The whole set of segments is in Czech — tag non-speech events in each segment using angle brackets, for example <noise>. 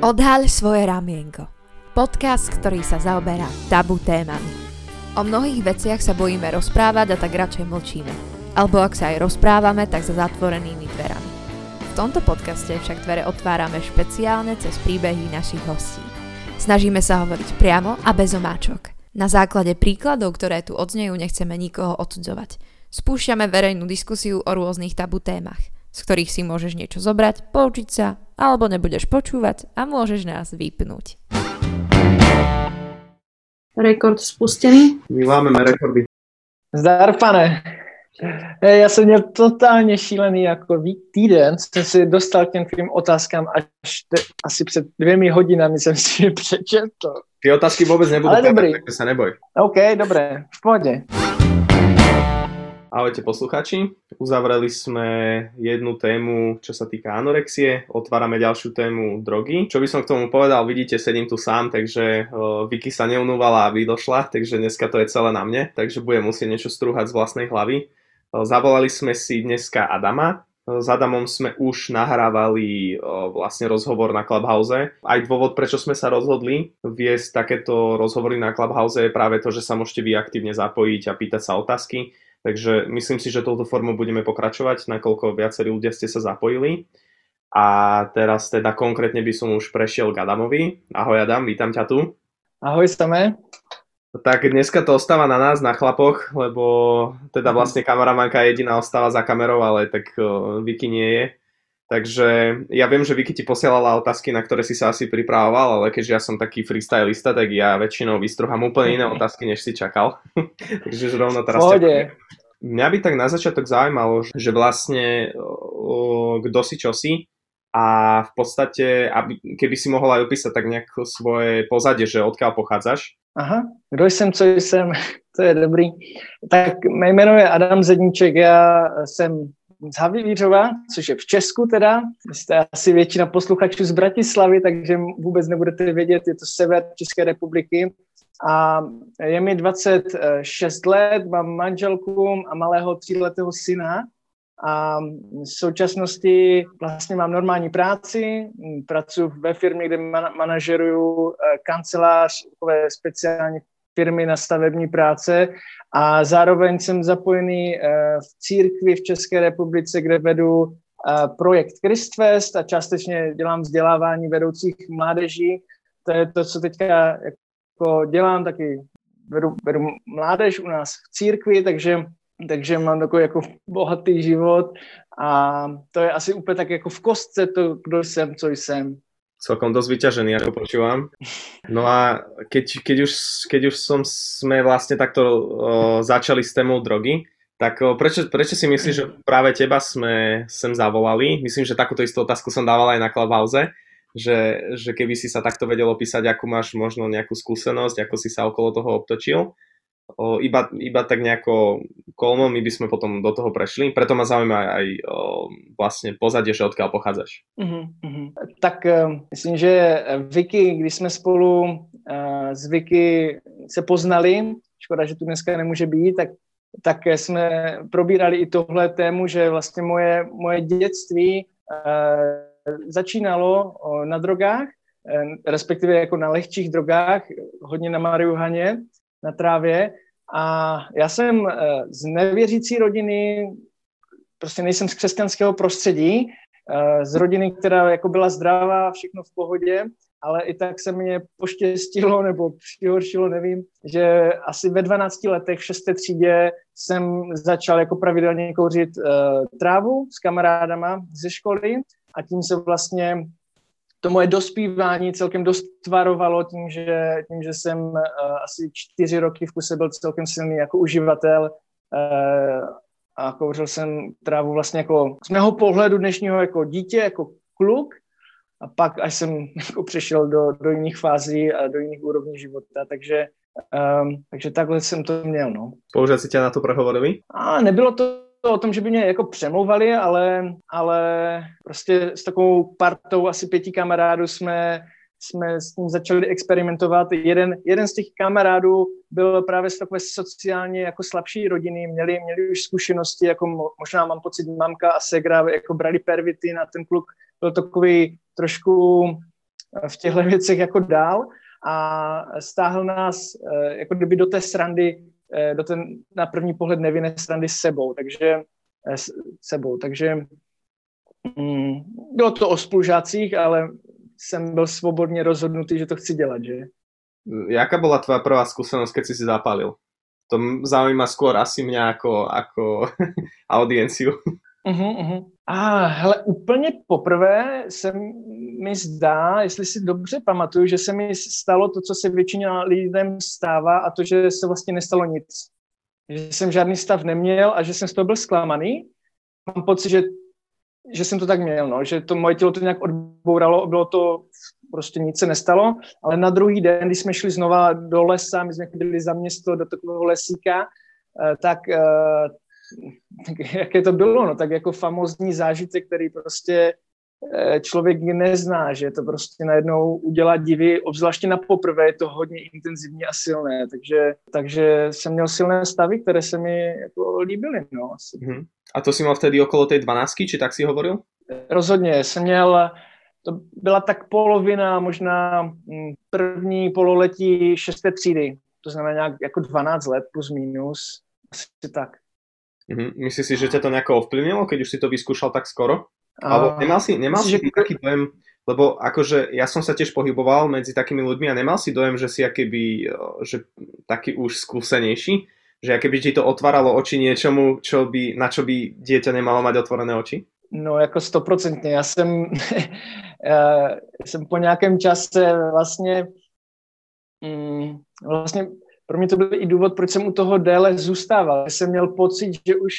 Odhaľ svoje ramienko. Podcast, ktorý sa zaoberá tabu témami. O mnohých veciach sa bojíme rozprávať a tak radšej mlčíme. Alebo ak sa aj rozprávame, tak za zatvorenými dverami. V tomto podcaste však dvere otvárame špeciálne cez príbehy našich hostí. Snažíme sa hovoriť priamo a bez omáčok. Na základe príkladov, ktoré tu odznejú, nechceme nikoho odsudzovať. Spúšťame verejnú diskusiu o rôznych tabu témach, z ktorých si môžeš niečo zobrať, poučiť sa, alebo nebudeš počúvať a môžeš nás vypnúť. Rekord spustený. My lámeme rekordy. Zdar, pane. Eh, Já jsem měl totálně šílený jako týden, jsem si dostal k těm tvým otázkám až te, asi před dvěmi hodinami jsem si je přečetl. Ty otázky vůbec nebudou Ale dobrý. tak se neboj. OK, dobré, v pohodě. Ahojte posluchači, uzavreli sme jednu tému, čo sa týka anorexie, otvárame ďalšiu tému drogy. Čo by som k tomu povedal, vidíte, sedím tu sám, takže uh, Vicky sa neunúvala a vydošla, takže dneska to je celé na mne, takže budem musieť niečo strúhať z vlastnej hlavy. Uh, zavolali sme si dneska Adama, s Adamom sme už nahrávali vlastne rozhovor na Clubhouse. Aj dôvod, prečo sme sa rozhodli viesť takéto rozhovory na Clubhouse je práve to, že sa môžete vy aktívne zapojiť a pýtať sa otázky Takže myslím si, že touto formou budeme pokračovať, nakoľko viacerí ľudia ste sa zapojili. A teraz teda konkrétne by som už prešiel k Adamovi. Ahoj Adam, vítam ťa tu. Ahoj samé. Tak dneska to ostáva na nás, na chlapoch, lebo teda vlastne kameramanka jediná ostáva za kamerou, ale tak uh, Vicky nie je. Takže ja viem, že Vicky ti posielala otázky, na ktoré si sa asi pripravoval, ale keďže ja som taký freestylista, tak ja väčšinou vystruhám úplne iné otázky, než si čakal. <laughs> Takže rovno teraz Pohode. Mňa by tak na začiatok zaujímalo, že vlastne kto si čo si a v podstate, aby, keby si mohol aj opísať tak nejak svoje pozadie, že odkiaľ pochádzaš. Aha, kdo jsem, co jsem, <laughs> to je dobrý. Tak mé jméno je Adam Zedníček, já jsem z Havířova, což je v Česku teda. Jste asi většina posluchačů z Bratislavy, takže vůbec nebudete vědět, je to sever České republiky. A je mi 26 let, mám manželku a malého tříletého syna. A v současnosti vlastně mám normální práci, pracuji ve firmě, kde man- manažeruju eh, kancelář, takové speciální firmy na stavební práce a zároveň jsem zapojený eh, v církvi v České republice, kde vedu eh, projekt Christfest a částečně dělám vzdělávání vedoucích mládeží. To je to, co teďka jako dělám, taky vedu, vedu mládež u nás v církvi, takže, takže mám takový jako bohatý život a to je asi úplně tak jako v kostce to, kdo jsem, co jsem celkom dosť vyťažený, ako počúvam. No a keď, keď, už, keď už som, sme vlastne takto o, začali s témou drogy, tak o, prečo, prečo si myslíš, že práve teba sme sem zavolali? Myslím, že takúto istú otázku som dával aj na Clubhouse, že, že keby si sa takto vedel opísať, akú máš možno nejakú skúsenosť, ako si sa okolo toho obtočil o, iba, iba tak nejako kolmo, my by sme potom do toho prešli. Preto ma zaujíma aj o, vlastne pozadie, že odkiaľ pochádzaš. Uh-huh. Tak uh, myslím, že Vicky, když jsme spolu uh, s Vicky se poznali, škoda, že tu dneska nemůže být, tak tak jsme probírali i tohle tému, že vlastně moje, moje dětství uh, začínalo uh, na drogách, uh, respektive jako na lehčích drogách, hodně na marihuaně na trávě. A já jsem eh, z nevěřící rodiny, prostě nejsem z křesťanského prostředí, eh, z rodiny, která jako byla zdravá, všechno v pohodě, ale i tak se mě poštěstilo <laughs> nebo přihoršilo, nevím, že asi ve 12 letech v šesté třídě jsem začal jako pravidelně kouřit uh, trávu s kamarádama ze školy a tím se vlastně to moje dospívání celkem dost tvarovalo tím, že, tím, že jsem uh, asi čtyři roky v kuse byl celkem silný jako uživatel uh, a kouřil jsem trávu vlastně jako z mého pohledu dnešního jako dítě, jako kluk a pak až jsem <laughs> jako přešel do, do jiných fází a do jiných úrovní života, takže um, takže takhle jsem to měl, no. Použil si tě na to prehovorový? A nebylo to o tom, že by mě jako přemlouvali, ale, ale prostě s takovou partou asi pěti kamarádů jsme, jsme s tím začali experimentovat. Jeden, jeden z těch kamarádů byl právě z takové sociálně jako slabší rodiny, měli, měli už zkušenosti, jako možná mám pocit mamka a segra, jako brali pervity na ten kluk byl takový trošku v těchto věcech jako dál a stáhl nás eh, jako kdyby do té srandy, eh, do ten na první pohled nevinné srandy s sebou, takže s sebou, takže mm, bylo to o spolužácích, ale jsem byl svobodně rozhodnutý, že to chci dělat, že? Jaká byla tvoja prvá zkušenost, keď si si zapálil? To zaujíma skôr asi mě jako, jako <laughs> audienciu. Uh-huh, uh-huh. A hele, úplně poprvé se mi zdá, jestli si dobře pamatuju, že se mi stalo to, co se většině lidem stává a to, že se vlastně nestalo nic. Že jsem žádný stav neměl a že jsem z toho byl zklamaný. Mám pocit, že, že jsem to tak měl, no, že to moje tělo to nějak odbouralo, bylo to prostě nic se nestalo, ale na druhý den, když jsme šli znova do lesa, my jsme byli za město do takového lesíka, eh, tak jaké to bylo, no, tak jako famózní zážitek, který prostě eh, člověk nezná, že to prostě najednou udělá divy, obzvláště na poprvé je to hodně intenzivní a silné, takže, takže jsem měl silné stavy, které se mi jako líbily, no. Asi. Mm-hmm. A to si měl vtedy okolo té 12, či tak si hovoril? Rozhodně, jsem měl, to byla tak polovina, možná hm, první pololetí šesté třídy, to znamená nějak jako 12 let plus minus, asi tak. Mm-hmm. Myslíš si, že ťa to nejako ovplyvnilo, keď už si to vyskúšal tak skoro? Alebo nemal si, nemal si že... taký dojem, lebo akože ja som sa tiež pohyboval medzi takými ľuďmi a nemal si dojem, že si akéby, že taký už skúsenejší, že akéby ti to otváralo oči niečomu, čo by, na čo by dieťa nemalo mať otvorené oči? No jako stoprocentně. Já jsem, <laughs> já jsem po nějakém čase vlastně, mm, vlastně pro mě to byl i důvod, proč jsem u toho déle zůstával. Jsem měl pocit, že už,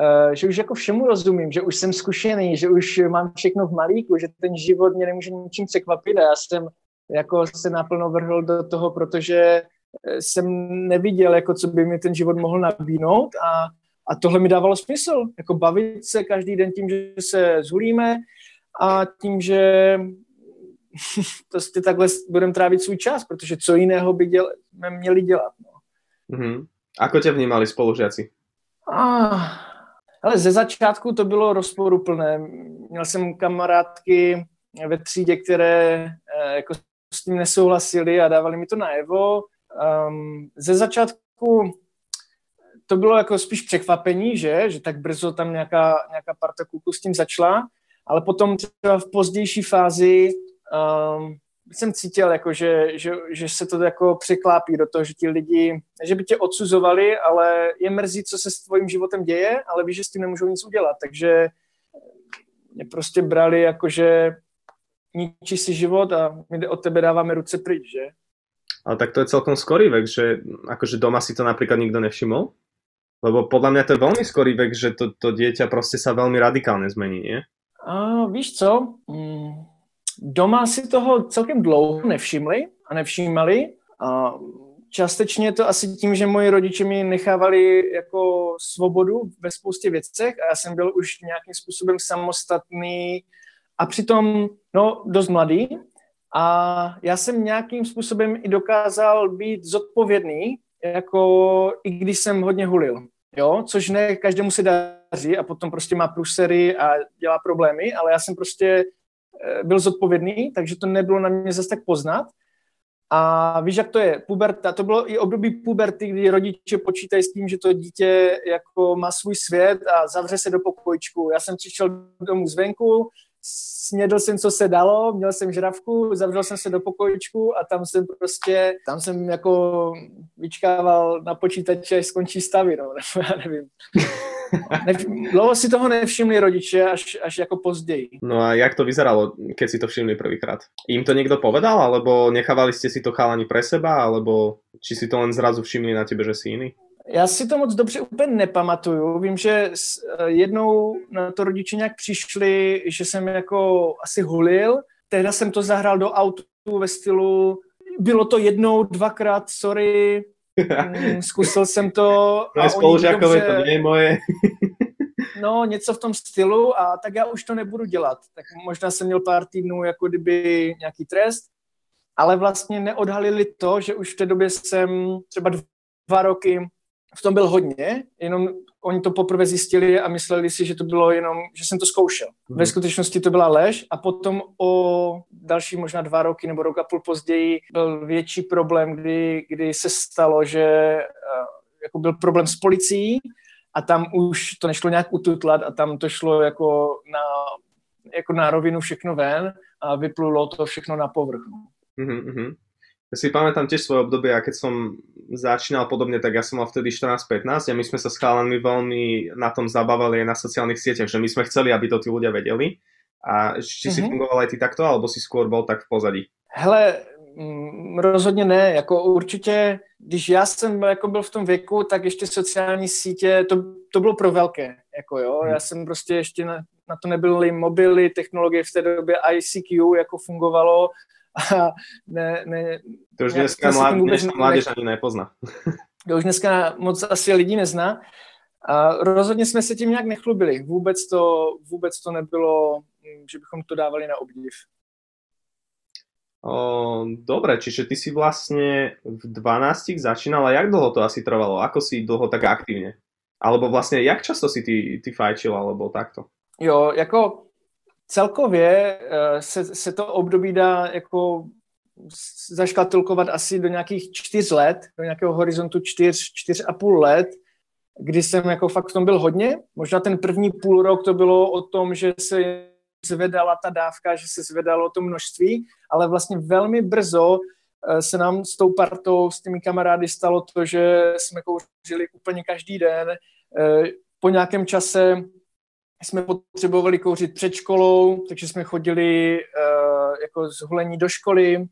uh, že už jako všemu rozumím, že už jsem zkušený, že už mám všechno v malíku, že ten život mě nemůže ničím překvapit a já jsem jako se naplno vrhl do toho, protože eh, jsem neviděl, jako co by mi ten život mohl nabídnout a, a tohle mi dávalo smysl, jako bavit se každý den tím, že se zhulíme a tím, že <laughs> prostě takhle budeme trávit svůj čas, protože co jiného by děl, měli dělat. No. Mm-hmm. Ako tě vnímali spolužáci? Ah, ale ze začátku to bylo rozporuplné. Měl jsem kamarádky ve třídě, které eh, jako s tím nesouhlasili a dávali mi to najevo. Um, ze začátku to bylo jako spíš překvapení, že, že tak brzo tam nějaká, nějaká parta kluků s tím začala, ale potom třeba v pozdější fázi um, jsem cítil, jako, že, že, že se to jako překlápí do toho, že ti lidi, že by tě odsuzovali, ale je mrzí, co se s tvojím životem děje, ale víš, že s tím nemůžou nic udělat, takže mě prostě brali jako, že ničí si život a my od tebe dáváme ruce pryč, že? Ale tak to je celkom skorý vek, že akože doma si to napríklad nikto nevšimol? Lebo podľa mňa to je veľmi skorý vek, že to, to dieťa proste sa veľmi radikálne zmení, nie? A víš co? Mm, Doma si toho celkem dlouho nevšimli a nevšímali. A částečně to asi tím, že moji rodiče mi nechávali jako svobodu ve spoustě věcech a já jsem byl už nějakým způsobem samostatný a přitom no, dost mladý. A já jsem nějakým způsobem i dokázal být zodpovědný, jako i když jsem hodně hulil. Jo, což ne každému se daří a potom prostě má prusery a dělá problémy, ale já jsem prostě byl zodpovědný, takže to nebylo na mě zase tak poznat. A víš, jak to je? Puberta, to bylo i období puberty, kdy rodiče počítají s tím, že to dítě jako má svůj svět a zavře se do pokojičku. Já jsem přišel domů zvenku, snědl jsem, co se dalo, měl jsem žravku, zavřel jsem se do pokojičku a tam jsem prostě, tam jsem jako vyčkával na počítači, až skončí stavy, no, <laughs> nebo já nevím. Dlouho si toho nevšimli rodiče, až, až jako později. No a jak to vyzeralo, keď si to všimli prvýkrát? Im to někdo povedal, alebo nechávali ste si to chalani pre seba, alebo či si to len zrazu všimli na tebe, že si jiný? Já si to moc dobře úplně nepamatuju. Vím, že jednou na to rodiče nějak přišli, že jsem jako asi hulil. Tehdy jsem to zahrál do autu ve stylu bylo to jednou, dvakrát, sorry, zkusil jsem to. <laughs> Spolužákové, dobře... to je moje. <laughs> no, něco v tom stylu a tak já už to nebudu dělat. Tak možná jsem měl pár týdnů jako kdyby nějaký trest, ale vlastně neodhalili to, že už v té době jsem třeba dva roky v tom byl hodně, jenom oni to poprvé zjistili a mysleli si, že to bylo jenom, že jsem to zkoušel. Mm. Ve skutečnosti to byla lež a potom o další možná dva roky nebo rok a půl později byl větší problém, kdy, kdy se stalo, že uh, jako byl problém s policií a tam už to nešlo nějak ututlat a tam to šlo jako na, jako na rovinu všechno ven a vyplulo to všechno na povrch. Mm-hmm. Ja si pamätám tiež svoje obdobie a keď som začínal podobne, tak ja som mal vtedy 14-15 a my sme sa s chalanmi veľmi na tom zabávali aj na sociálnych sieťach, že my sme chceli, aby to tí ľudia vedeli. A či mm-hmm. si mhm. fungoval aj ty takto, alebo si skôr bol tak v pozadí? Hele, mm, rozhodně ne, jako určitě, když já jsem jako byl v tom věku, tak ještě sociální sítě, to, to bylo pro velké, jako jo, hmm. já jsem prostě ještě na, na to nebyly mobily, technologie v té době ICQ jako fungovalo, a <laughs> ne, ne, to už dneska mlád, vůbec mládež ani nepozná. <laughs> to už dneska moc asi lidí nezná. A rozhodně jsme se tím nějak nechlubili. Vůbec to, vůbec to nebylo, že bychom to dávali na obdiv. O, dobre, čiže ty si vlastne v 12 začínal a jak dlho to asi trvalo? Ako si dlho tak aktívne? Alebo vlastne, jak často si ty, ty fajčil, alebo takto? Jo, jako celkově eh, se, se to období dá jako zaškatulkovat asi do nějakých čtyř let, do nějakého horizontu čtyř, čtyř a půl let, kdy jsem jako fakt v tom byl hodně. Možná ten první půl rok to bylo o tom, že se zvedala ta dávka, že se zvedalo to množství, ale vlastně velmi brzo eh, se nám s tou partou, s těmi kamarády stalo to, že jsme kouřili úplně každý den. Eh, po nějakém čase jsme potřebovali kouřit před školou, takže jsme chodili uh, jako zholení do školy uh,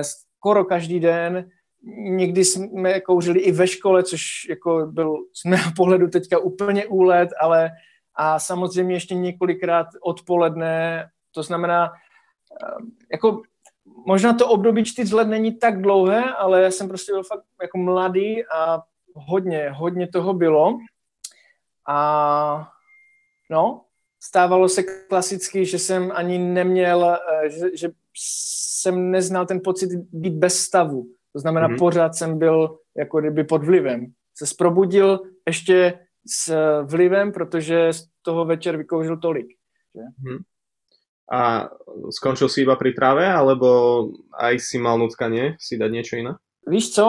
skoro každý den. Někdy jsme kouřili i ve škole, což jako byl z mého <laughs> pohledu teďka úplně úlet, ale a samozřejmě ještě několikrát odpoledne, to znamená, uh, jako možná to období čtyř let není tak dlouhé, ale já jsem prostě byl fakt jako mladý a hodně, hodně toho bylo. A No, stávalo se klasicky, že jsem ani neměl, eh, že, že jsem neznal ten pocit být bez stavu. To znamená, mm-hmm. pořád jsem byl jako kdyby pod vlivem. Se zprobudil ještě s vlivem, protože z toho večer vykouřil tolik. Že? Mm-hmm. A skončil si iba pri tráve, alebo aj si mal nutkanie si dať niečo iné? Víš co,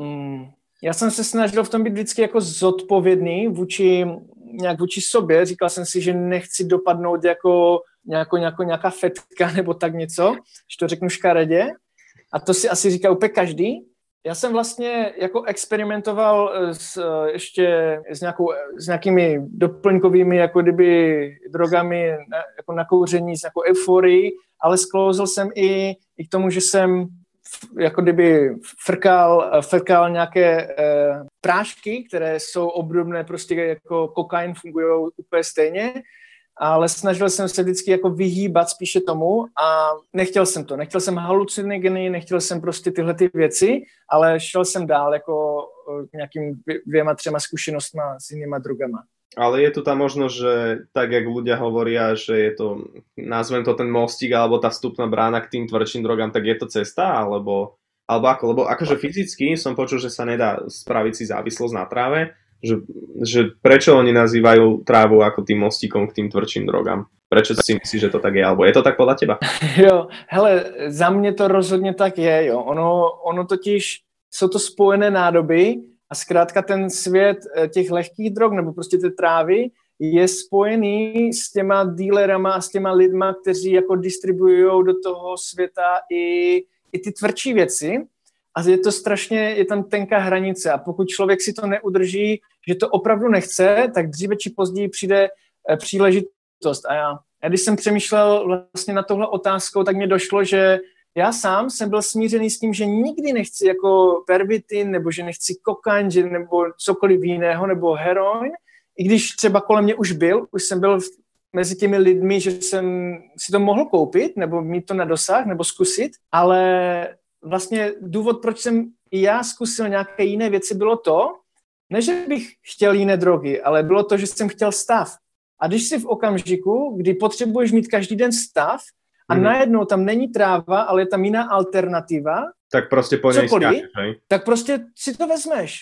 mm, já jsem se snažil v tom být vždycky jako zodpovědný vůči nějak vůči sobě, říkal jsem si, že nechci dopadnout jako, jako, jako nějaká fetka <laughs> nebo tak něco, že to řeknu škaredě. A to si asi říká úplně každý. Já jsem vlastně jako experimentoval s, ještě s, nějakou, s nějakými doplňkovými jako kdyby drogami na, jako na kouření, s nějakou euforii, ale sklouzl jsem i, i k tomu, že jsem jako kdyby frkal, frkal nějaké uh, prášky, které jsou obdobné prostě jako kokain, fungují úplně stejně, ale snažil jsem se vždycky jako vyhýbat spíše tomu a nechtěl jsem to. Nechtěl jsem halucinogeny, nechtěl jsem prostě tyhle ty věci, ale šel jsem dál jako k nějakým dvěma, třema zkušenostma s jinýma drogama. Ale je tu tá možnosť, že tak, jak ľudia hovoria, že je to, nazvem to ten mostík, alebo tá vstupná brána k tým tvrdším drogám, tak je to cesta, alebo, alebo ako? Lebo akože fyzicky som počul, že sa nedá spraviť si závislosť na tráve, že, že prečo oni nazývajú trávu ako tým mostíkom k tým tvrdším drogám? Prečo si myslíš, že to tak je? Alebo je to tak podľa teba? <laughs> Jo, hele, za mě to rozhodně tak je, jo. Ono, ono totiž, jsou to spojené nádoby a zkrátka ten svět eh, těch lehkých drog nebo prostě ty trávy je spojený s těma dílerama s těma lidma, kteří jako distribuují do toho světa i, i ty tvrdší věci. A je to strašně, je tam tenká hranice. A pokud člověk si to neudrží, že to opravdu nechce, tak dříve či později přijde eh, příležitost. A já, já když jsem přemýšlel vlastně na tohle otázkou, tak mi došlo, že já sám jsem byl smířený s tím, že nikdy nechci jako pervitin, nebo že nechci kokain, nebo cokoliv jiného, nebo heroin, i když třeba kolem mě už byl, už jsem byl v, mezi těmi lidmi, že jsem si to mohl koupit, nebo mít to na dosah, nebo zkusit, ale vlastně důvod, proč jsem i já zkusil nějaké jiné věci, bylo to, ne, že bych chtěl jiné drogy, ale bylo to, že jsem chtěl stav. A když si v okamžiku, kdy potřebuješ mít každý den stav, a hmm. najednou tam není tráva, ale je tam jiná alternativa, tak prostě po něj skáčeš, tak prostě si to vezmeš.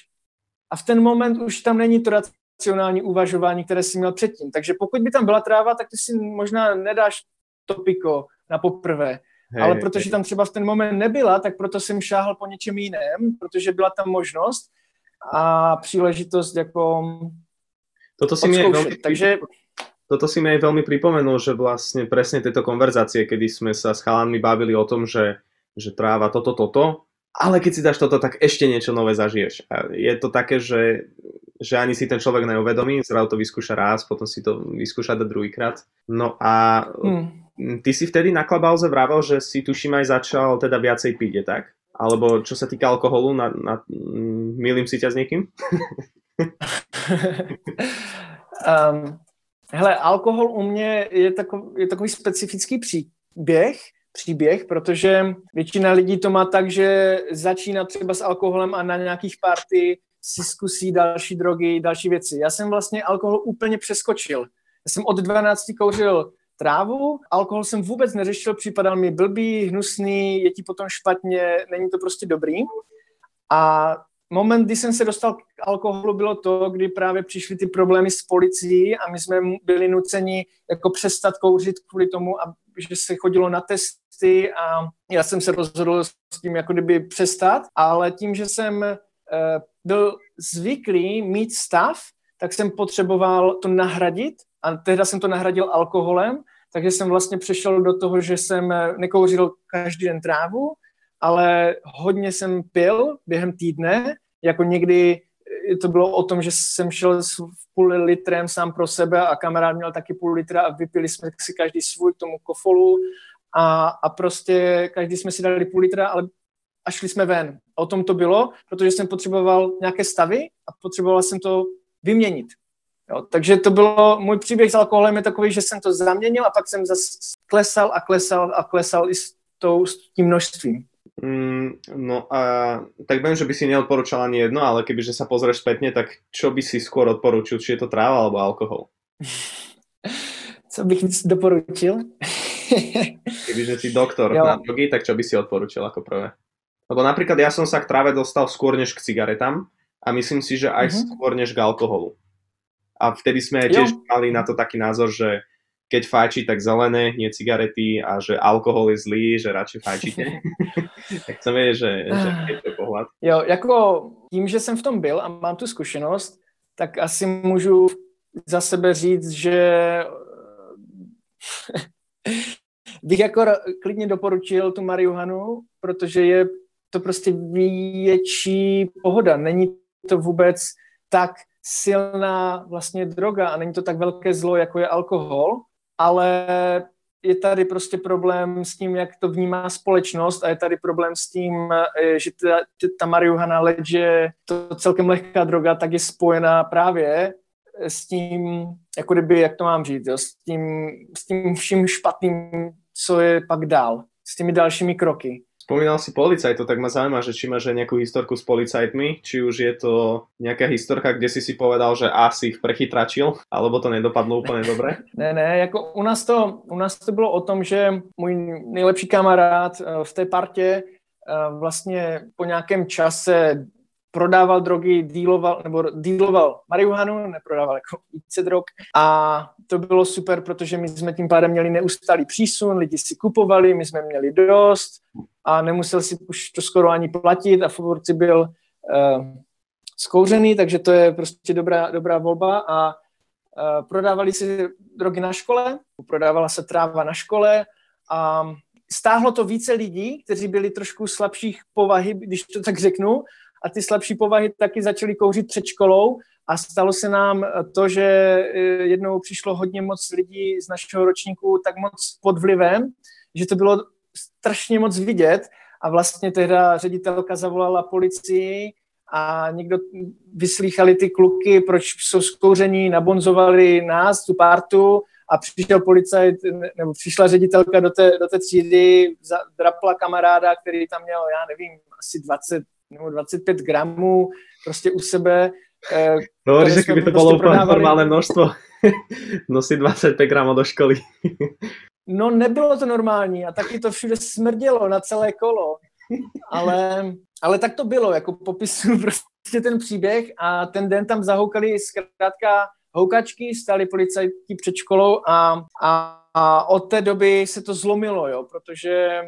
A v ten moment už tam není to racionální uvažování, které jsi měl předtím. Takže pokud by tam byla tráva, tak ty si možná nedáš topiko na poprvé. Hej, Ale protože hej. tam třeba v ten moment nebyla, tak proto jsem šáhl po něčem jiném, protože byla tam možnost a příležitost jako Toto si veľmi, Takže... Toto si mi aj veľmi pripomenul, že vlastne presne tieto konverzácie, kedy sme sa s chalanmi bavili o tom, že, že tráva toto, toto, ale keď si dáš toto, tak ešte niečo nové zažiješ. A je to také, že, že ani si ten človek neuvedomí, zrazu to vyskúša raz, potom si to vyskúša do druhýkrát. No a hmm. ty si vtedy na Klabauze vravel, že si tuším aj začal teda viacej piť, je tak? Alebo čo sa týka alkoholu, na, na, milím si ťa s niekým? <laughs> um, hele, alkohol u mě je takový, je takový specifický příběh, příběh, protože většina lidí to má tak, že začíná třeba s alkoholem a na nějakých party si zkusí další drogy, další věci. Já jsem vlastně alkohol úplně přeskočil. Já jsem od 12 kouřil trávu, alkohol jsem vůbec neřešil, připadal mi blbý, hnusný, je ti potom špatně, není to prostě dobrý. A moment, kdy jsem se dostal k alkoholu, bylo to, kdy právě přišly ty problémy s policií a my jsme byli nuceni jako přestat kouřit kvůli tomu, že se chodilo na testy a já jsem se rozhodl s tím jako kdyby přestat, ale tím, že jsem uh, byl zvyklý mít stav, tak jsem potřeboval to nahradit a tehdy jsem to nahradil alkoholem, takže jsem vlastně přešel do toho, že jsem nekouřil každý den trávu, ale hodně jsem pil během týdne, jako někdy to bylo o tom, že jsem šel s půl litrem sám pro sebe a kamarád měl taky půl litra a vypili jsme si každý svůj k tomu kofolu a, a prostě každý jsme si dali půl litra, ale a šli jsme ven. O tom to bylo, protože jsem potřeboval nějaké stavy a potřeboval jsem to vyměnit. Jo, takže to bylo, můj příběh s alkoholem je takový, že jsem to zaměnil a pak jsem zase klesal a klesal a klesal i s, tou, s tím množstvím. Mm, no a tak viem, že by si neodporúčal ani jedno, ale kebyže sa pozrieš spätne, tak čo by si skôr odporučil? Či je to tráva alebo alkohol? <laughs> Co bych doporučil? kebyže si doktor jo. na drogy, tak čo by si odporučil ako prvé? Lebo napríklad ja som sa k tráve dostal skôr než k cigaretám a myslím si, že aj mm-hmm. skôr než k alkoholu. A vtedy sme tiež jo. mali na to taký názor, že keď fajčí, tak zelené, nie cigarety a že alkohol je zlý, že radši fajčíte. <laughs> tak to je, že, že je to pohled. Jo, jako tím, že jsem v tom byl a mám tu zkušenost, tak asi můžu za sebe říct, že <laughs> bych jako klidně doporučil tu marihuanu, protože je to prostě větší pohoda. Není to vůbec tak silná vlastně droga a není to tak velké zlo, jako je alkohol ale je tady prostě problém s tím, jak to vnímá společnost a je tady problém s tím, eh, že ta, ta marihuana, leč je to celkem lehká droga, tak je spojená právě s tím, jako kdyby, jak to mám říct, jo, s, tím, s tím vším špatným, co je pak dál, s těmi dalšími kroky. Spomínal si policajtov, tak ma zaujíma, že či máš aj nejakú historku s policajtmi, či už je to nejaká historka, kde si si povedal, že asi ich prechytračil, alebo to nedopadlo úplně <laughs> dobre? Ne, ne, jako u nás to, u nás to bylo o tom, že můj nejlepší kamarád eh, v té partě eh, vlastně po nějakém čase prodával drogy, díloval, nebo díloval marihuanu, neprodával jako více drog. A to bylo super, protože my jsme tím pádem měli neustálý přísun, lidi si kupovali, my jsme měli dost a nemusel si už to skoro ani platit a furt byl uh, zkouřený, takže to je prostě dobrá, dobrá volba a uh, prodávali si drogy na škole, prodávala se tráva na škole a stáhlo to více lidí, kteří byli trošku slabších povahy, když to tak řeknu, a ty slabší povahy taky začaly kouřit před školou a stalo se nám to, že eh, jednou přišlo hodně moc lidí z našeho ročníku tak moc pod vlivem, že to bylo strašně moc vidět. A vlastně tehda ředitelka zavolala policii a někdo vyslýchali ty kluky, proč jsou zkouření, nabonzovali nás, tu partu. A přišel policajt, nebo přišla ředitelka do té, do té třídy, drapla kamaráda, který tam měl, já nevím, asi 20 nebo 25 gramů prostě u sebe. Eh, no, že by to bylo prostě úplně normálné množstvo. <laughs> Nosit 25 gramů do školy. no nebylo to normální a taky to všude smrdělo na celé kolo. ale, ale tak to bylo, jako popisuju <laughs> prostě ten příběh a ten den tam zahoukali zkrátka houkačky, stáli policajti před školou a, a, a od té doby se to zlomilo, jo, protože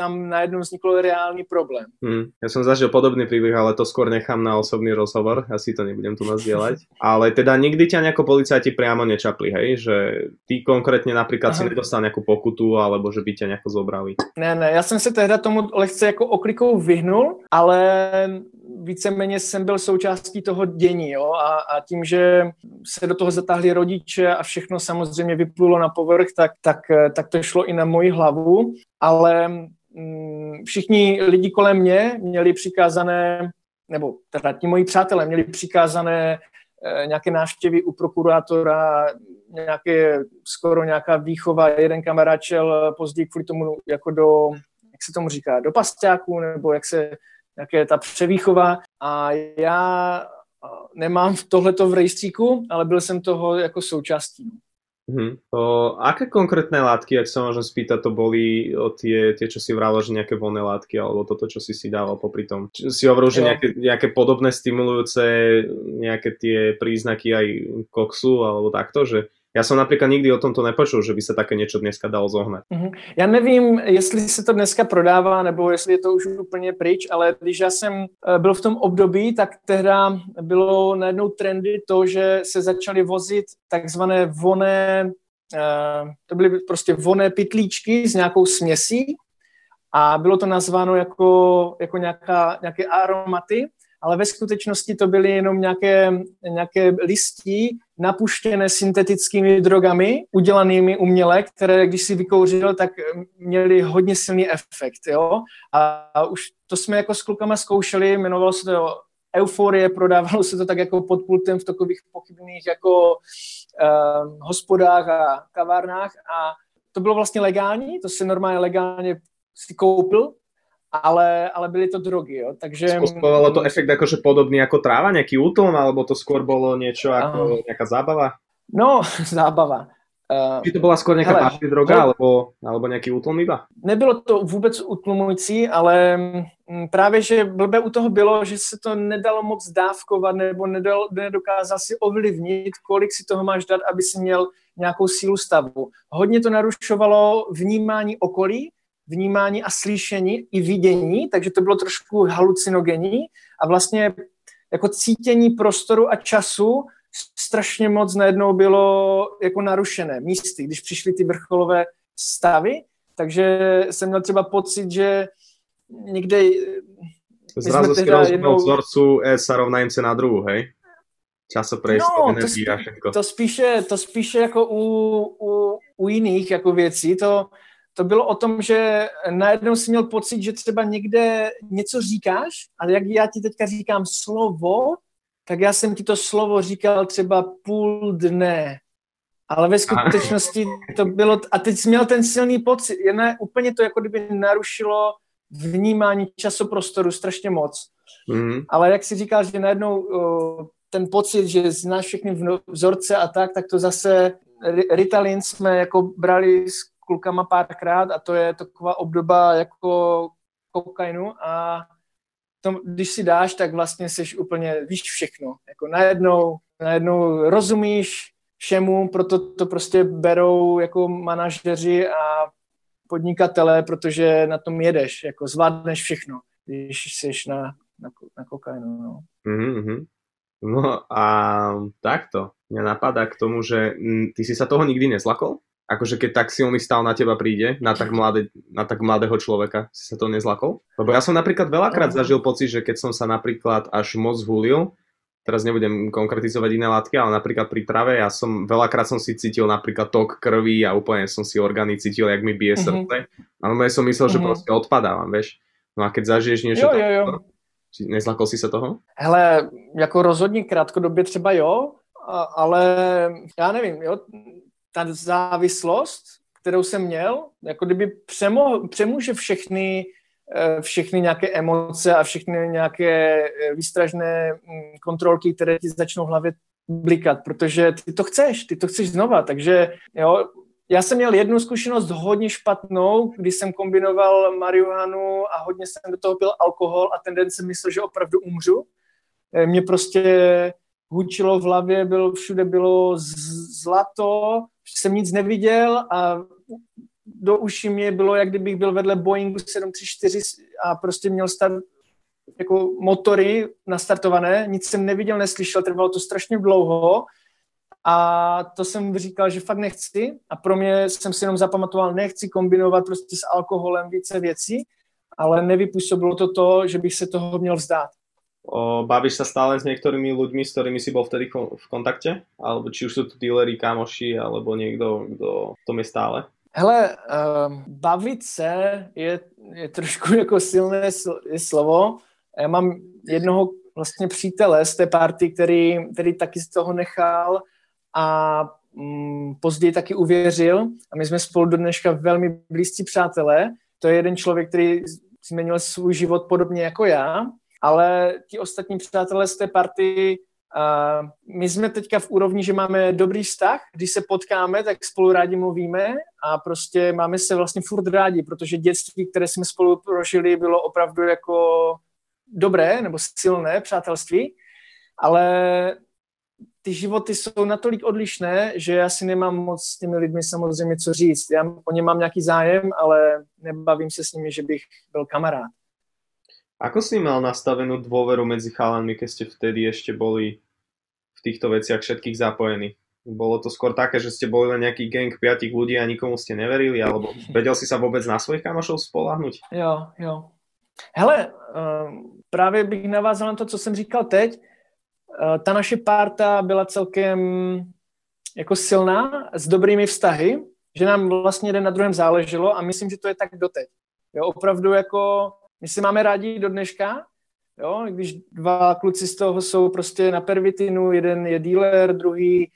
tam najednou vzniklo reálny problém. Hmm, ja som zažil podobný príbeh, ale to skôr nechám na osobný rozhovor, asi to nebudem tu nazdieľať. <laughs> ale teda nikdy ťa nejako policajti priamo nečapli, hej? Že ty konkrétně napríklad Aha. si nedostal nejakú pokutu, alebo že by ťa nejako zobrali. Ne, ne, já jsem se tehda tomu lehce jako oklikou vyhnul, ale víceméně jsem byl součástí toho dění jo? A, a tím, že se do toho zatáhli rodiče a všechno samozřejmě vyplulo na povrch, tak, tak, tak to šlo i na moji hlavu, ale Mm, všichni lidi kolem mě měli přikázané, nebo teda ti moji přátelé měli přikázané eh, nějaké návštěvy u prokurátora, nějaké, skoro nějaká výchova. Jeden kamarád šel později kvůli tomu jako do, jak se tomu říká, do pastáku, nebo jak se, jaké ta převýchova. A já nemám tohleto v rejstříku, ale byl jsem toho jako součástí. Uh-huh. O, aké konkrétne látky, ak sa môžem spýtať, to boli o tie, tie, čo si vrával, že nejaké voľné látky, alebo toto, čo si si dával popri tom? Či si hovoril, že nejaké, nejaké podobné stimulujúce, nejaké tie príznaky aj koksu, alebo takto, že já jsem například nikdy o tomto nepočul, že by se také něco dneska dalo zohnat. Mm-hmm. Já nevím, jestli se to dneska prodává, nebo jestli je to už úplně pryč, ale když já jsem eh, byl v tom období, tak tehda bylo najednou trendy to, že se začaly vozit takzvané voné, eh, to byly prostě voné pitlíčky s nějakou směsí a bylo to nazváno jako, jako nějaká, nějaké aromaty ale ve skutečnosti to byly jenom nějaké, nějaké listí napuštěné syntetickými drogami, udělanými uměle, které když si vykouřil, tak měly hodně silný efekt. Jo? A už to jsme jako s klukama zkoušeli, jmenovalo se to euforie, prodávalo se to tak jako pod pultem v takových pochybných jako uh, hospodách a kavárnách a to bylo vlastně legální, to se normálně legálně si koupil ale, ale byly to drogy, jo, takže... Spôsobovalo to efekt akože podobný ako tráva, nejaký útlm, alebo to skôr bolo niečo ako nejaká zábava? No, <laughs> zábava. Uh, Či to byla skôr nějaká party droga, hele, alebo, alebo nějaký útlum iba? Nebylo to vůbec utlumující, ale mm, právě, že blbé u toho bylo, že se to nedalo moc dávkovat, nebo nedal, nedokázal si ovlivnit, kolik si toho máš dát, aby si měl nějakou sílu stavu. Hodně to narušovalo vnímání okolí, vnímání a slyšení i vidění, takže to bylo trošku halucinogenní a vlastně jako cítění prostoru a času strašně moc najednou bylo jako narušené místy, když přišly ty vrcholové stavy, takže jsem měl třeba pocit, že někde... Zrazu si rozumel jednou... vzorcu E sa rovná se na druhou, hej? No, energii a všetko. To spíše, to spíše jako u, u, u jiných jako věcí, to to bylo o tom, že najednou si měl pocit, že třeba někde něco říkáš, ale jak já ti teďka říkám slovo, tak já jsem ti to slovo říkal třeba půl dne, ale ve skutečnosti to bylo, a teď jsi měl ten silný pocit, ne, úplně to jako kdyby narušilo vnímání časoprostoru strašně moc. Mm. Ale jak si říkal, že najednou ten pocit, že znáš všechny vzorce a tak, tak to zase Ritalin jsme jako brali klukama párkrát a to je taková obdoba jako kokainu a to, když si dáš, tak vlastně jsi úplně, víš všechno. Jako najednou, najednou rozumíš všemu, proto to prostě berou jako manažeři a podnikatele, protože na tom jedeš, jako zvládneš všechno, když jsi na, na, na kokainu. No. Mm-hmm. No a takto, mňa napadá k tomu, že ty si sa toho nikdy nezlakol? Akože keď tak silný stav na teba príde, na tak, mladé, na tak mladého človeka, si sa to nezlakol? Lebo ja som napríklad veľakrát zažil pocit, že keď som sa napríklad až moc hulil, teraz nebudem konkretizovať iné látky, ale napríklad pri trave, ja som veľakrát som si cítil napríklad tok krvi a úplne som si orgány cítil, jak mi bije mm-hmm. srdce. A som myslel, mm-hmm. že mhm. proste odpadávam, vieš. No a keď zažiješ niečo jo, jo, jo. nezlakol si se toho? Hele, jako rozhodně krátkodobě třeba jo, ale já nevím, jo, ta závislost, kterou jsem měl, jako kdyby přemo, přemůže všechny, eh, všechny nějaké emoce a všechny nějaké eh, výstražné mm, kontrolky, které ti začnou v hlavě blikat, protože ty to chceš, ty to chceš znova, takže jo, já jsem měl jednu zkušenost hodně špatnou, když jsem kombinoval marihuanu a hodně jsem do toho pil alkohol a ten den jsem myslel, že opravdu umřu. Eh, mě prostě hučilo v hlavě, bylo, všude bylo zlato, jsem nic neviděl a do uší mě bylo, jak kdybych byl vedle Boeingu 734 a prostě měl start, jako motory nastartované, nic jsem neviděl, neslyšel, trvalo to strašně dlouho a to jsem říkal, že fakt nechci a pro mě jsem si jenom zapamatoval, nechci kombinovat prostě s alkoholem více věcí, ale nevypůsobilo to to, že bych se toho měl vzdát. O, bavíš sa stále s niektorými ľuďmi, s ktorými si bol vtedy v kontakte? Alebo či už sú tu dealery, kamoši, alebo niekto, kto v tom je stále? Hele, uh, bavit se je, je trošku <laughs> jako silné je slovo. Já mám jednoho vlastně přítele z té party, který, který taky z toho nechal a mm, později taky uvěřil a my jsme spolu do dneška velmi blízcí přátelé. To je jeden člověk, který změnil svůj život podobně jako já, ale ti ostatní přátelé z té party a my jsme teďka v úrovni, že máme dobrý vztah, když se potkáme, tak spolu rádi mluvíme a prostě máme se vlastně furt rádi, protože dětství, které jsme spolu prožili, bylo opravdu jako dobré nebo silné přátelství, ale ty životy jsou natolik odlišné, že já si nemám moc s těmi lidmi samozřejmě co říct. Já o ně mám nějaký zájem, ale nebavím se s nimi, že bych byl kamarád. Ako si mal nastavenú dôveru medzi chalanmi, keď ste vtedy ešte boli v týchto veciach všetkých zapojení? Bolo to skôr také, že ste boli len nejaký gang piatich ľudí a nikomu ste neverili, alebo vedel si sa vôbec na svojich kamošov spolahnuť? Jo, jo. Hele, um, právě bych navázal na to, co jsem říkal teď. Uh, ta naše párta byla celkem jako silná, s dobrými vztahy, že nám vlastně jeden na druhém záleželo a myslím, že to je tak doteď. Jo, opravdu jako my si máme rádi do dneška, jo, když dva kluci z toho jsou prostě na pervitinu, jeden je dealer, druhý,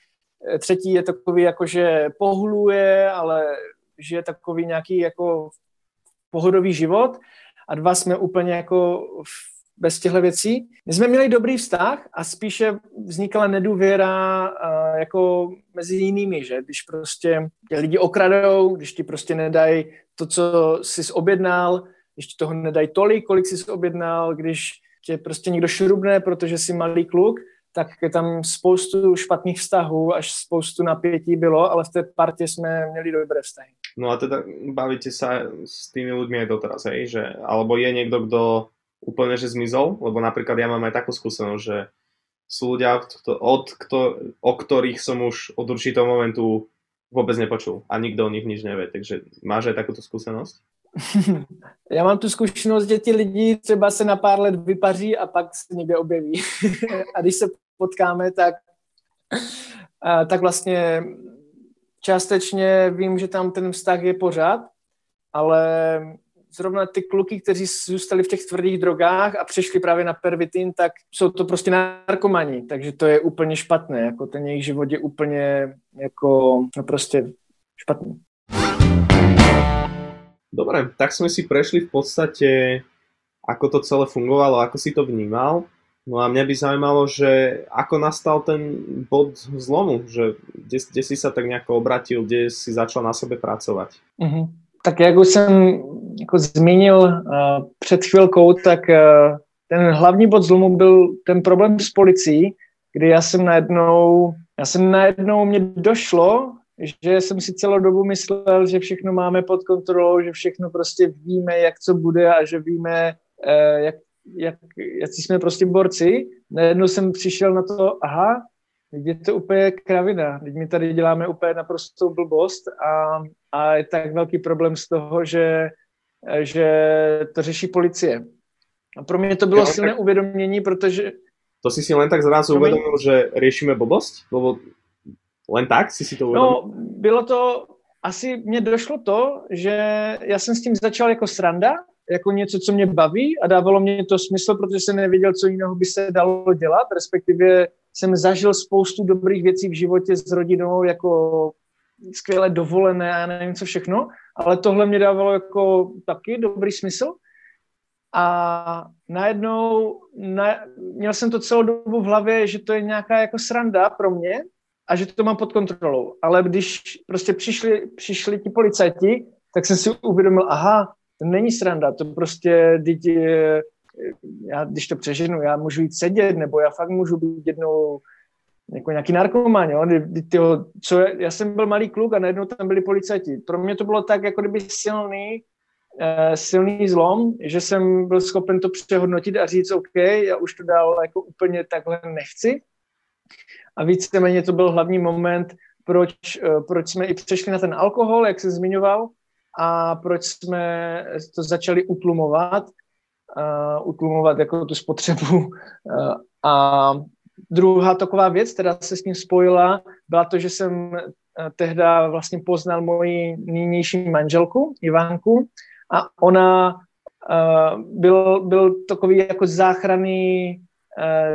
eh, třetí je takový jako, že pohluje, ale žije takový nějaký jako pohodový život. A dva jsme úplně jako bez těchto věcí. My jsme měli dobrý vztah a spíše vznikala nedůvěra uh, jako mezi jinými, že? Když prostě tě lidi okradou, když ti prostě nedají to, co jsi objednal, ti toho nedají tolik, kolik jsi objednal, když tě prostě někdo šrubne, protože jsi malý kluk, tak je tam spoustu špatných vztahů, až spoustu napětí bylo, ale v té partě jsme měli dobré vztahy. No a teda bavíte sa s tými ľuďmi aj doteraz, hej? Že, alebo je niekto, kto úplne že zmizol? Lebo napríklad ja mám aj takú skúsenosť, že sú ľudia, od, kto, o ktorých som už od určitého momentu vôbec nepočul a nikto o nich nič nevie. Takže máš aj takúto skúsenosť? <laughs> Já mám tu zkušenost, že ti lidi třeba se na pár let vypaří a pak se někde objeví. <laughs> a když se potkáme, tak, a, tak vlastně částečně vím, že tam ten vztah je pořád, ale zrovna ty kluky, kteří zůstali v těch tvrdých drogách a přešli právě na pervitin, tak jsou to prostě narkomani, takže to je úplně špatné, jako ten jejich život je úplně jako no prostě špatný. Dobre, tak sme si prešli v podstate, ako to celé fungovalo, ako si to vnímal. No a mňa by zaujímalo, že ako nastal ten bod zlomu, že kde, kde si sa tak nejako obratil, kde si začal na sebe pracovat? Mm-hmm. Tak jak už jsem jako zmínil uh, před chvilkou, tak uh, ten hlavní bod zlomu byl ten problém s policií, kdy já jsem najednou, já jsem najednou, mě došlo, že jsem si celou dobu myslel, že všechno máme pod kontrolou, že všechno prostě víme, jak co bude a že víme, uh, jak, jak, jak jsme prostě borci. Najednou jsem přišel na to, aha, je to úplně kravina. Teď my tady děláme úplně naprostou blbost a, a je tak velký problém z toho, že, že to řeší policie. A pro mě to bylo jo, silné tak... uvědomění, protože... To si si len tak zrazu uvědomil, že řešíme blbost? Lebo len tak si si to uvědomil? No, bylo to... Asi mně došlo to, že já jsem s tím začal jako sranda, jako něco, co mě baví a dávalo mě to smysl, protože jsem nevěděl, co jiného by se dalo dělat, respektive jsem zažil spoustu dobrých věcí v životě s rodinou, jako skvěle dovolené a nevím co všechno, ale tohle mě dávalo jako taky dobrý smysl. A najednou na, měl jsem to celou dobu v hlavě, že to je nějaká jako sranda pro mě a že to mám pod kontrolou. Ale když prostě přišli, přišli ti policajti, tak jsem si uvědomil, aha, to není sranda, to prostě, teď, já, když to přeženu, já můžu jít sedět, nebo já fakt můžu být jednou jako nějaký narkoman, jo? Tyho, co, já jsem byl malý kluk a najednou tam byli policajti. Pro mě to bylo tak, jako kdyby silný, uh, silný zlom, že jsem byl schopen to přehodnotit a říct, OK, já už to dál jako úplně takhle nechci. A víceméně to byl hlavní moment, proč, uh, proč jsme i přešli na ten alkohol, jak se zmiňoval, a proč jsme to začali utlumovat, uh, utlumovat jako tu spotřebu. Uh, a druhá taková věc, která se s ním spojila, byla to, že jsem uh, tehdy vlastně poznal moji nynější manželku, Ivánku, a ona uh, byl, byl takový jako záchranný,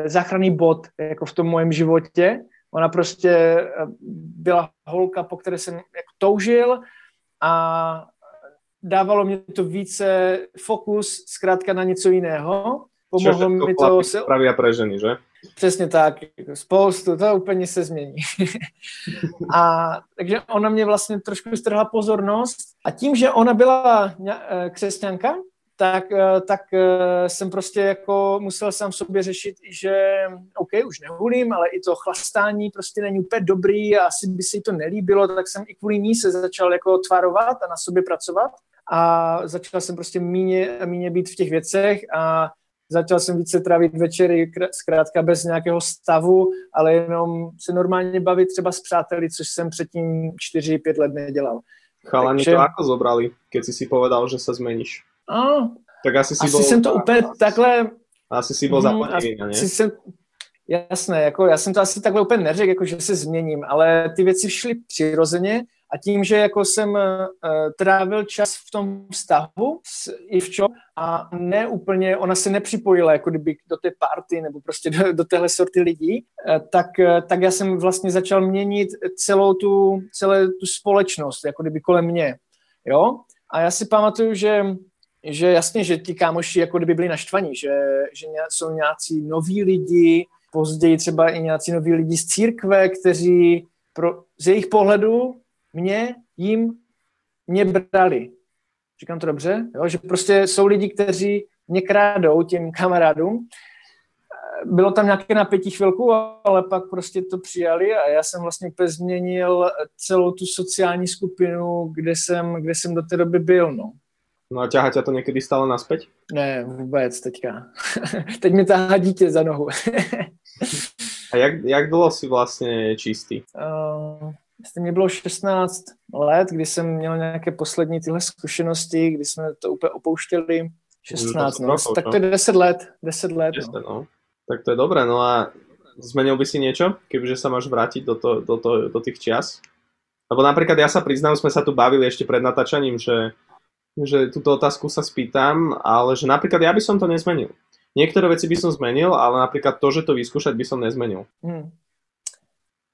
záchranný bod jako v tom mojem životě. Ona prostě byla holka, po které jsem jako toužil a dávalo mě to více fokus zkrátka na něco jiného. Pomohlo mi to... Se... Pravia pre ženy, že? Přesně tak, spoustu, to úplně se změní. <laughs> a takže ona mě vlastně trošku strhla pozornost a tím, že ona byla eh, křesťanka, tak, eh, tak eh, jsem prostě jako musel sám sobě řešit, že OK, už nehulím, ale i to chlastání prostě není úplně dobrý a asi by se jí to nelíbilo, tak jsem i kvůli ní se začal jako tvarovat a na sobě pracovat a začal jsem prostě míně míně být v těch věcech a začal jsem více trávit večery zkrátka bez nějakého stavu, ale jenom se normálně bavit třeba s přáteli, což jsem předtím 4-5 let nedělal. Chalani Takže... to jako zobrali, keď si si povedal, že se zmeníš? A, tak asi si asi bol... jsem to úplně takhle... Asi si byl zaplativý, ne? Jsem, jasné, jako já jsem to asi takhle úplně neřekl, jako že se změním, ale ty věci šly přirozeně a tím, že jako jsem uh, trávil čas v tom vztahu s Ivčo a ne úplně, ona se nepřipojila jako kdyby do té party nebo prostě do, do téhle sorty lidí, uh, tak, uh, tak já jsem vlastně začal měnit celou tu, celé tu společnost, jako kdyby kolem mě, jo. A já si pamatuju, že že jasně, že ti kámoši jako kdyby byli naštvaní, že, že jsou nějací noví lidi, později třeba i nějací noví lidi z církve, kteří pro, z jejich pohledu mě, jim, mě brali. Říkám to dobře? Jo? Že prostě jsou lidi, kteří mě krádou těm kamarádům. Bylo tam nějaké napětí chvilku, ale pak prostě to přijali a já jsem vlastně úplně změnil celou tu sociální skupinu, kde jsem, kde jsem do té doby byl. No. No a ťahá ťa to někdy stále naspäť? Ne, vůbec teďka. <laughs> Teď mi tahá dítě za nohu. a jak, jak dlouho si vlastně čistý? Uh, Jestli mě bylo 16 let, kdy jsem měl nějaké poslední tyhle zkušenosti, kdy jsme to úplně opouštěli. 16, no, no. tak to je 10 let. 10 let, 10, no. no. Tak to je dobré, no a zmenil by si niečo, kebyže sa máš vrátiť do, to, do, to, do tých čias? Lebo napríklad ja sa priznám, sme sa tu bavili ešte pred natáčaním, že, že túto otázku sa spýtam, ale že napríklad ja by som to nezmenil. Niektoré veci by som zmenil, ale napríklad to, že to vyskúšať by som nezmenil. Hmm.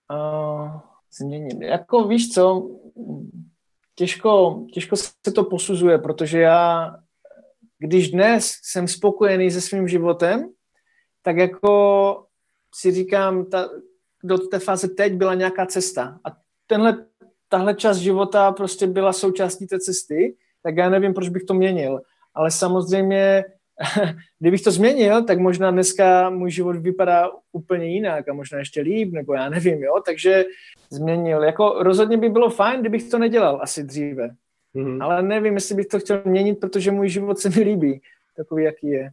Uh změnit. Jako víš co, těžko, těžko se to posuzuje, protože já, když dnes jsem spokojený se svým životem, tak jako si říkám, ta, do té fáze teď byla nějaká cesta. A tenhle, tahle část života prostě byla součástí té cesty, tak já nevím, proč bych to měnil. Ale samozřejmě <laughs> kdybych to změnil, tak možná dneska můj život vypadá úplně jinak a možná ještě líp, nebo já nevím, jo, takže změnil. Jako rozhodně by bylo fajn, kdybych to nedělal asi dříve. Mm-hmm. Ale nevím, jestli bych to chtěl měnit, protože můj život se mi líbí, takový, jaký je.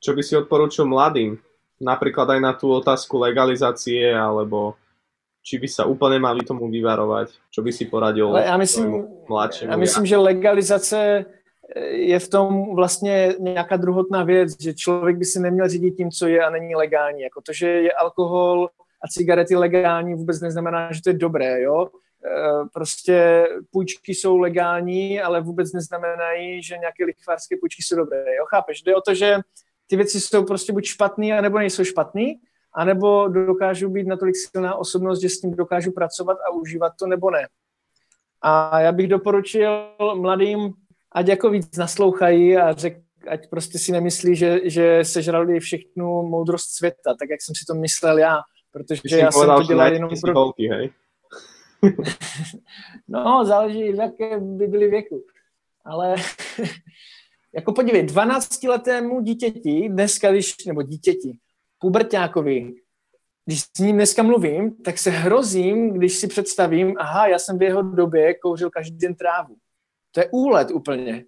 Co by si odporučil mladým? Například aj na tu otázku legalizácie, alebo či by sa úplně mali tomu vyvarovať? Čo by si poradil Ale já myslím, Já myslím, že legalizace je v tom vlastně nějaká druhotná věc, že člověk by si neměl řídit tím, co je a není legální. Jako to, že je alkohol a cigarety legální, vůbec neznamená, že to je dobré, jo. E, prostě půjčky jsou legální, ale vůbec neznamenají, že nějaké lichvářské půjčky jsou dobré, jo. Chápeš? Jde o to, že ty věci jsou prostě buď špatný, anebo nejsou špatný, anebo dokážu být natolik silná osobnost, že s tím dokážu pracovat a užívat to, nebo ne. A já bych doporučil mladým ať jako víc naslouchají a řek, ať prostě si nemyslí, že, že sežrali všechnu moudrost světa, tak jak jsem si to myslel já. protože já jsem to dělal jenom pro... Holky, hej? <laughs> no, záleží, v jaké by byly věku. Ale <laughs> jako podívej, 12-letému dítěti, dneska, když, nebo dítěti, pubertákovi, když s ním dneska mluvím, tak se hrozím, když si představím, aha, já jsem v jeho době kouřil každý den trávu. To je úlet úplně.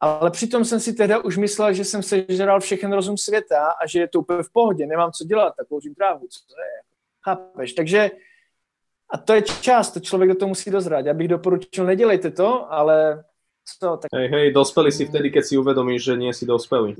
Ale přitom jsem si teda už myslel, že jsem sežral všechen rozum světa a že je to úplně v pohodě, nemám co dělat, tak kouřím trávu. Co to je? Chápeš? Takže a to je čas, to člověk do toho musí dozrát. Já bych doporučil, nedělejte to, ale co, tak... Hej, hej, dospeli si vtedy, keď si uvedomíš, že nie si dospelý.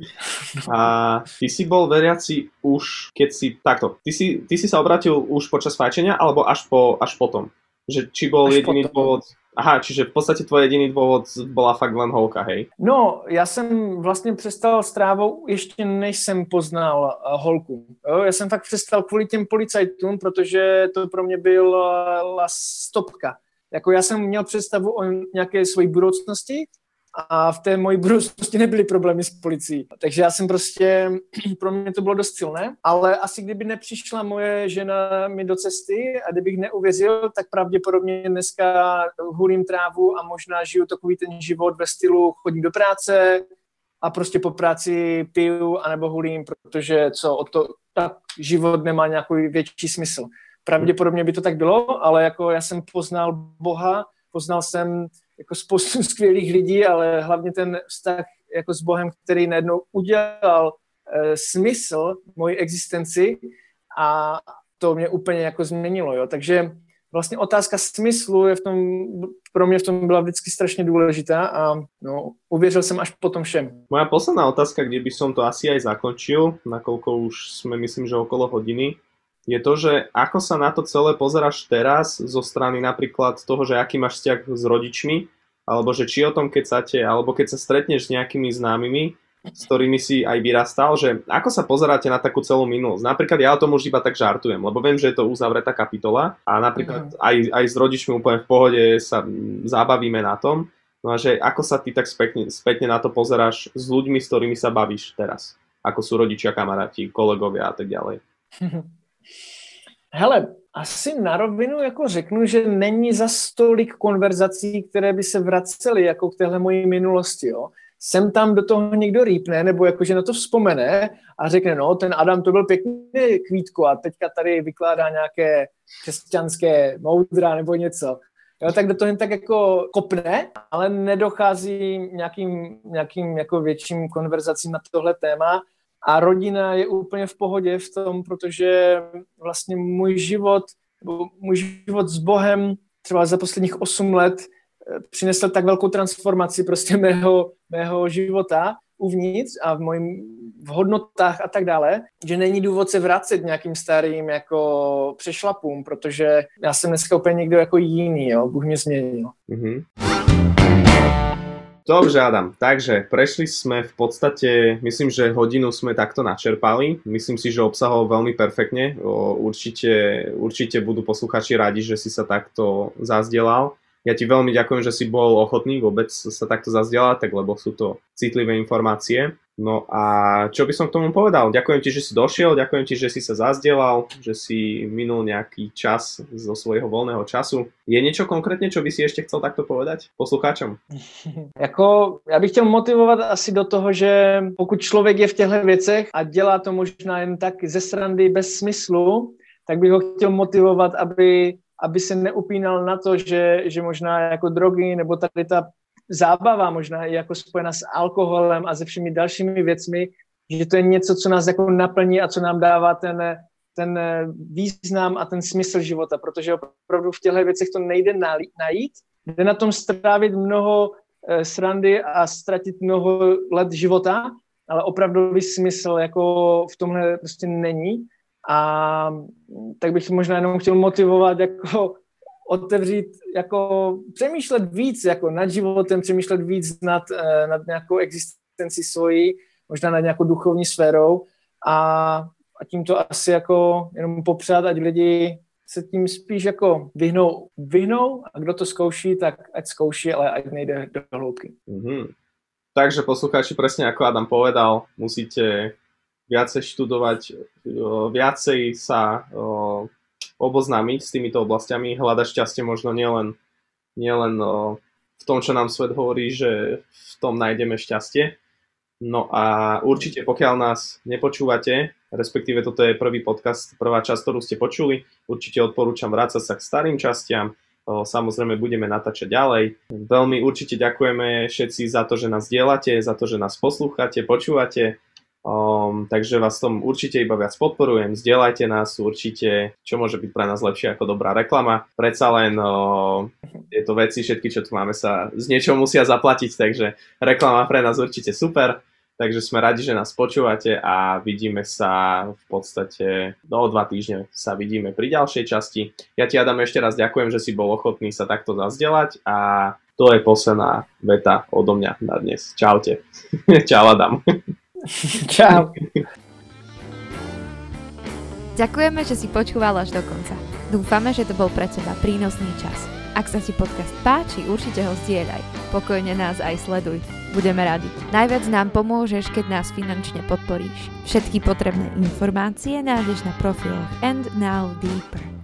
A ty si bol veriaci už, keď si, takto, ty si, ty si sa obratil už počas fajčenia, alebo až, po, až potom? Že či bol až jediný potom. dôvod, Aha, čiže v podstatě tvoj jediný důvod byla fakt len holka, hej? No, já jsem vlastně přestal s trávou ještě než jsem poznal uh, holku. Jo, já jsem fakt přestal kvůli těm policajtům, protože to pro mě byla stopka. Jako já jsem měl představu o nějaké své budoucnosti a v té mojí budoucnosti nebyly problémy s policií. Takže já jsem prostě, <clears throat> pro mě to bylo dost silné, ale asi kdyby nepřišla moje žena mi do cesty a kdybych neuvěřil, tak pravděpodobně dneska hulím trávu a možná žiju takový ten život ve stylu chodím do práce a prostě po práci piju anebo hulím, protože co o to, tak život nemá nějaký větší smysl. Pravděpodobně by to tak bylo, ale jako já jsem poznal Boha, poznal jsem jako spoustu <laughs> skvělých lidí, ale hlavně ten vztah jako s Bohem, který najednou udělal e, smysl mojí existenci a to mě úplně jako změnilo, jo. Takže vlastně otázka smyslu je v tom, pro mě v tom byla vždycky strašně důležitá a no, uvěřil jsem až po tom všem. Moja posledná otázka, kde by som to asi aj zakončil, nakoľko už jsme, myslím, že okolo hodiny, je to, že ako sa na to celé pozeráš teraz zo strany napríklad toho, že aký máš vzťah s rodičmi, alebo že či o tom keď sa te, alebo keď sa stretneš s nejakými známymi, s ktorými si aj vyrastal, že ako sa pozeráte na takú celú minulosť. Napríklad ja o tom už iba tak žartujem, lebo viem, že je to uzavretá kapitola a napríklad mm. aj, aj s rodičmi úplne v pohode sa zabavíme na tom. No a že ako sa ty tak spätne, spätne na to pozeráš s ľuďmi, s ktorými sa bavíš teraz? Ako sú rodičia, kamaráti, kolegovia a tak ďalej. <laughs> Hele, asi na rovinu jako řeknu, že není za stolik konverzací, které by se vracely jako k téhle mojí minulosti. Jo. Sem tam do toho někdo rýpne, nebo jakože na to vzpomene a řekne, no, ten Adam to byl pěkný kvítko a teďka tady vykládá nějaké křesťanské moudra nebo něco. Jo, tak do toho jen tak jako kopne, ale nedochází nějakým, nějakým jako větším konverzacím na tohle téma a rodina je úplně v pohodě v tom, protože vlastně můj život, můj život s Bohem třeba za posledních 8 let eh, přinesl tak velkou transformaci prostě <laughs> mého, mého života uvnitř a v mojím v hodnotách a tak dále, že není důvod se vracet nějakým starým jako přešlapům, protože já jsem dneska úplně někdo jako jiný, jo, Bůh mě změnil. Mm-hmm. Dobře, Adam. Takže prešli sme v podstate, myslím, že hodinu sme takto načerpali. Myslím si, že obsahol veľmi perfektne. Určite, určite budú posluchači radi, že si sa takto zazdelal. Ja ti veľmi ďakujem, že si bol ochotný vôbec sa takto zazdelať, tak lebo sú to citlivé informácie. No a čo by som k tomu povedal? Ďakujem ti, že si došiel, ďakujem ti, že si sa zazdielal, že si minul nejaký čas zo svojho voľného času. Je niečo konkrétne, čo by si ešte chcel takto povedať poslucháčom? <laughs> Jako, já bych chtěl motivovat asi do toho, že pokud člověk je v těchto věcech a dělá to možná jen tak ze srandy bez smyslu, tak bych ho chtěl motivovat, aby aby se neupínal na to, že, že možná jako drogy nebo tady ta zábava možná i jako spojena s alkoholem a se všemi dalšími věcmi, že to je něco, co nás jako naplní a co nám dává ten, ten význam a ten smysl života, protože opravdu v těchto věcech to nejde najít, jde na tom strávit mnoho eh, srandy a ztratit mnoho let života, ale opravdový smysl jako v tomhle prostě není. A tak bych možná jenom chtěl motivovat jako otevřít, jako přemýšlet víc jako nad životem, přemýšlet víc nad, eh, nad nějakou existenci svojí, možná nad nějakou duchovní sférou a, a tím to asi jako jenom popřát, ať lidi se tím spíš jako vyhnou, vyhnou a kdo to zkouší, tak ať zkouší, ale ať nejde do hloubky. Mm-hmm. Takže posluchači, presne ako Adam povedal, musíte viacej študovať, viacej sa oboznámiť s týmito oblastiami, hľadať šťastie možno nielen, nielen v tom, čo nám svet hovorí, že v tom nájdeme šťastie. No a určite pokiaľ nás nepočúvate, respektíve toto je prvý podcast, prvá časť, ktorú ste počuli, určite odporúčam vrácať sa k starým častiam, Samozrejme budeme natáčať ďalej. Veľmi určite ďakujeme všetci za to, že nás dielate, za to, že nás poslúchate, počúvate. Um, takže vás tom určite iba viac podporujem, zdieľajte nás určite, čo môže byť pre nás lepšie ako dobrá reklama. Predsa len uh, tieto veci, všetky, čo tu máme, sa z niečo musia zaplatiť, takže reklama pre nás určite super. Takže sme radi, že nás počúvate a vidíme sa v podstate do dva týždne sa vidíme pri ďalšej časti. Ja ti Adam ešte raz ďakujem, že si bol ochotný sa takto zazdelať a to je posledná veta odo mňa na dnes. Čaute. <laughs> Čau Adam. <laughs> Čau. Ďakujeme, že si počúval až do konca. Dúfame, že to bol pre teba prínosný čas. Ak sa ti podcast páči, určite ho zdieľaj. Pokojne nás aj sleduj. Budeme radi. Najviac nám pomôžeš, keď nás finančne podporíš. Všetky potrebné informácie nájdeš na profiloch And Now Deeper.